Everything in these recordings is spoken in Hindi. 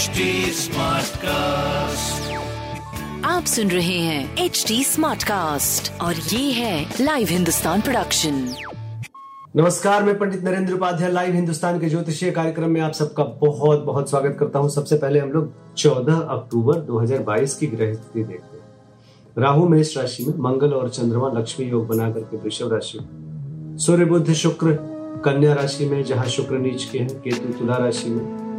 HD Smartcast. आप सुन रहे हैं एच डी स्मार्ट कास्ट और ये है लाइव हिंदुस्तान प्रोडक्शन नमस्कार मैं पंडित नरेंद्र उपाध्याय लाइव हिंदुस्तान के ज्योतिषीय कार्यक्रम में आप सबका बहुत बहुत स्वागत करता हूँ। सबसे पहले हम लोग 14 अक्टूबर 2022 की ग्रह स्थिति देखते हैं। राहु मेष राशि में मंगल और चंद्रमा लक्ष्मी योग बना करके वृषभ राशि में। सूर्य बुद्ध शुक्र कन्या राशि में जहाँ शुक्र नीच के हैं केतु तुला राशि में।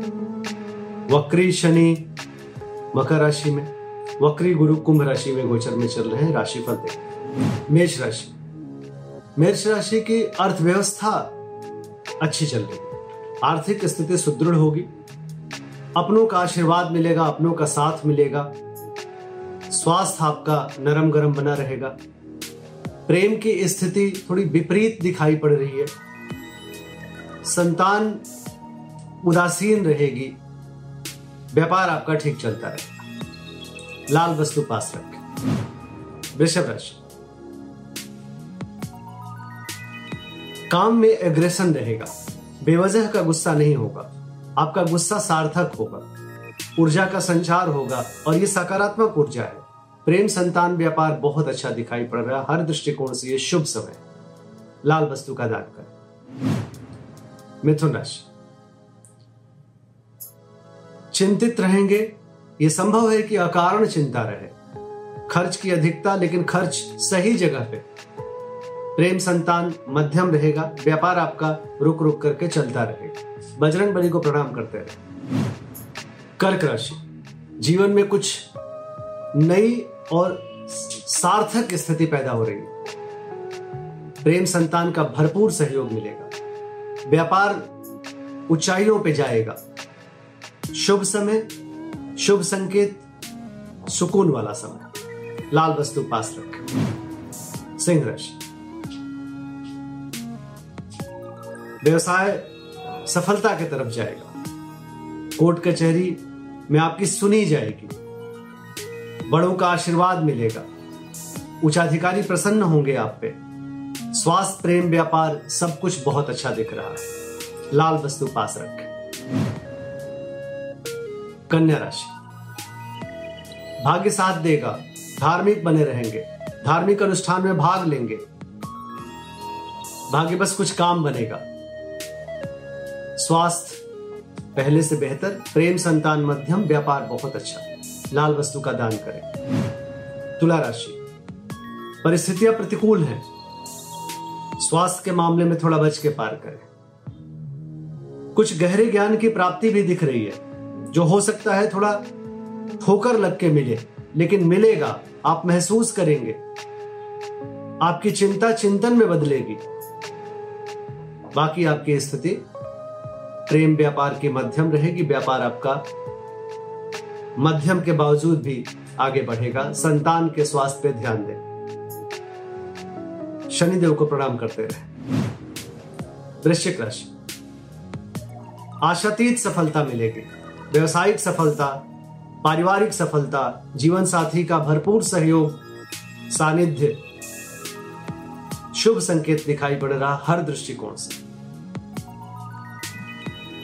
वक्री शनि मकर राशि में, वक्री गुरु कुंभ राशि में गोचर में चल रहे हैं राशिफल देखते मेष राशि। मेष राशि की अर्थव्यवस्था अच्छी चल रही है। आर्थिक स्थिति सुदृढ़ होगी। अपनों का आशीर्वाद मिलेगा, अपनों का साथ मिलेगा। स्वास्थ्य आपका नरम गरम बना रहेगा। प्रेम की स्थिति थोड़ी विपरीत दिखाई पड़ रही है। संतान उदासीन रहेगी। व्यापार आपका ठीक चलता रहेगा लाल वस्तु पास रखें। वृषभ राशि काम में एग्रेशन रहेगा। बेवजह का गुस्सा नहीं होगा। आपका गुस्सा सार्थक होगा। ऊर्जा का संचार होगा और ये सकारात्मक ऊर्जा है। प्रेम, संतान, व्यापार बहुत अच्छा दिखाई पड़ रहा है। हर दृष्टिकोण से ये शुभ समय लाल वस्तु का दान करें। मिथुन राशि। चिंतित रहेंगे। यह संभव है कि अकारण चिंता रहे। खर्च की अधिकता, लेकिन खर्च सही जगह पे। प्रेम संतान मध्यम रहेगा, व्यापार आपका रुक रुक करके चलता रहेगा बजरंग बली को प्रणाम करते रहे। कर्क राशि। जीवन में कुछ नई और सार्थक स्थिति पैदा हो रही है। प्रेम संतान का भरपूर सहयोग मिलेगा। व्यापार ऊंचाइयों पे जाएगा। शुभ समय, शुभ संकेत, सुकून वाला समय। लाल वस्तु पास रखें। सिंह राशि। व्यवसाय सफलता की तरफ़ जाएगा। कोर्ट कचहरी में आपकी सुनी जाएगी। बड़ों का आशीर्वाद मिलेगा। उच्चाधिकारी प्रसन्न होंगे आप पे। स्वास्थ्य, प्रेम, व्यापार सब कुछ बहुत अच्छा दिख रहा है। लाल वस्तु पास रखें। कन्या राशि। भाग्य साथ देगा, धार्मिक बने रहेंगे, धार्मिक अनुष्ठान में भाग लेंगे। भाग्य बस कुछ काम बनेगा। स्वास्थ्य पहले से बेहतर, प्रेम संतान मध्यम, व्यापार बहुत अच्छा। लाल वस्तु का दान करें। तुला राशि। परिस्थितियाँ प्रतिकूल हैं। स्वास्थ्य के मामले में थोड़ा बच के पार करें। कुछ गहरे ज्ञान की प्राप्ति भी दिख रही है। जो हो सकता है थोड़ा ठोकर लग के मिले, लेकिन मिलेगा, आप महसूस करेंगे। आपकी चिंता चिंतन में बदलेगी। बाकी आपकी स्थिति, प्रेम व्यापार की मध्यम रहेगी, व्यापार आपका मध्यम के बावजूद भी आगे बढ़ेगा। संतान के स्वास्थ्य पे ध्यान दें। शनिदेव को प्रणाम करते रहे। वृश्चिक राशि। आशातीत सफलता मिलेगी। व्यवसायिक सफलता, पारिवारिक सफलता जीवन साथी का भरपूर सहयोग, सानिध्य। शुभ संकेत दिखाई पड़ रहा हर दृष्टिकोण से।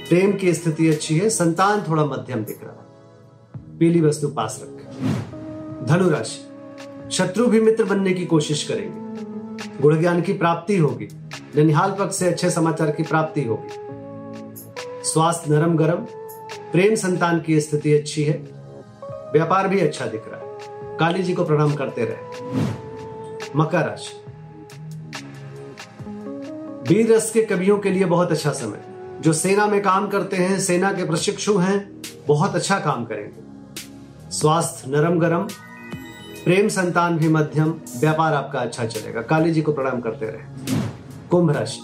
प्रेम की स्थिति अच्छी है, संतान थोड़ा मध्यम दिख रहा है। पीली वस्तु पास रखें। धनु राशि शत्रु भी मित्र बनने की कोशिश करेंगे। गुण ज्ञान की प्राप्ति होगी ननिहाल पक्ष से अच्छे समाचार की प्राप्ति होगी। स्वास्थ्य नरम गरम प्रेम संतान की स्थिति अच्छी है, व्यापार भी अच्छा दिख रहा है। काली जी को प्रणाम करते रहे। मकर राशि। वीर रस के कवियों के लिए बहुत अच्छा समय। जो सेना में काम करते हैं, सेना के प्रशिक्षु हैं, बहुत अच्छा काम करेंगे। स्वास्थ्य नरम गरम, प्रेम संतान भी मध्यम, व्यापार आपका अच्छा चलेगा। काली जी को प्रणाम करते रहे। कुंभ राशि।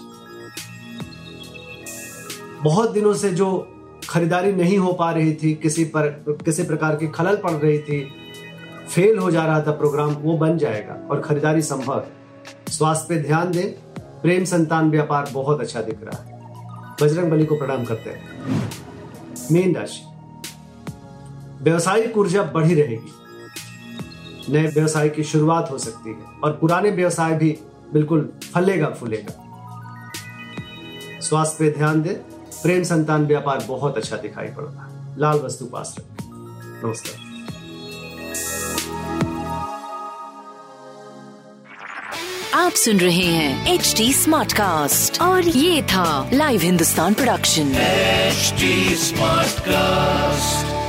बहुत दिनों से जो खरीदारी नहीं हो पा रही थी, किसी पर, किसी प्रकार की खलल पड़ रही थी फेल हो जा रहा था प्रोग्राम वो बन जाएगा और खरीदारी संभव। स्वास्थ्य पे ध्यान दें, प्रेम संतान व्यापार बहुत अच्छा दिख रहा है। बजरंग बली को प्रणाम करते हैं। मीन राशि। व्यवसायिक ऊर्जा बढ़ी रहेगी। नए व्यवसाय की शुरुआत हो सकती है और पुराने व्यवसाय भी बिल्कुल फलेगा फूलेगा। स्वास्थ्य पे ध्यान दें प्रेम संतान व्यापार बहुत अच्छा दिखाई पड़ता है लाल वस्तु पास रखें। नमस्कार। आप सुन रहे हैं एच डी स्मार्ट कास्ट और ये था live Hindustan production H smart Smartcast.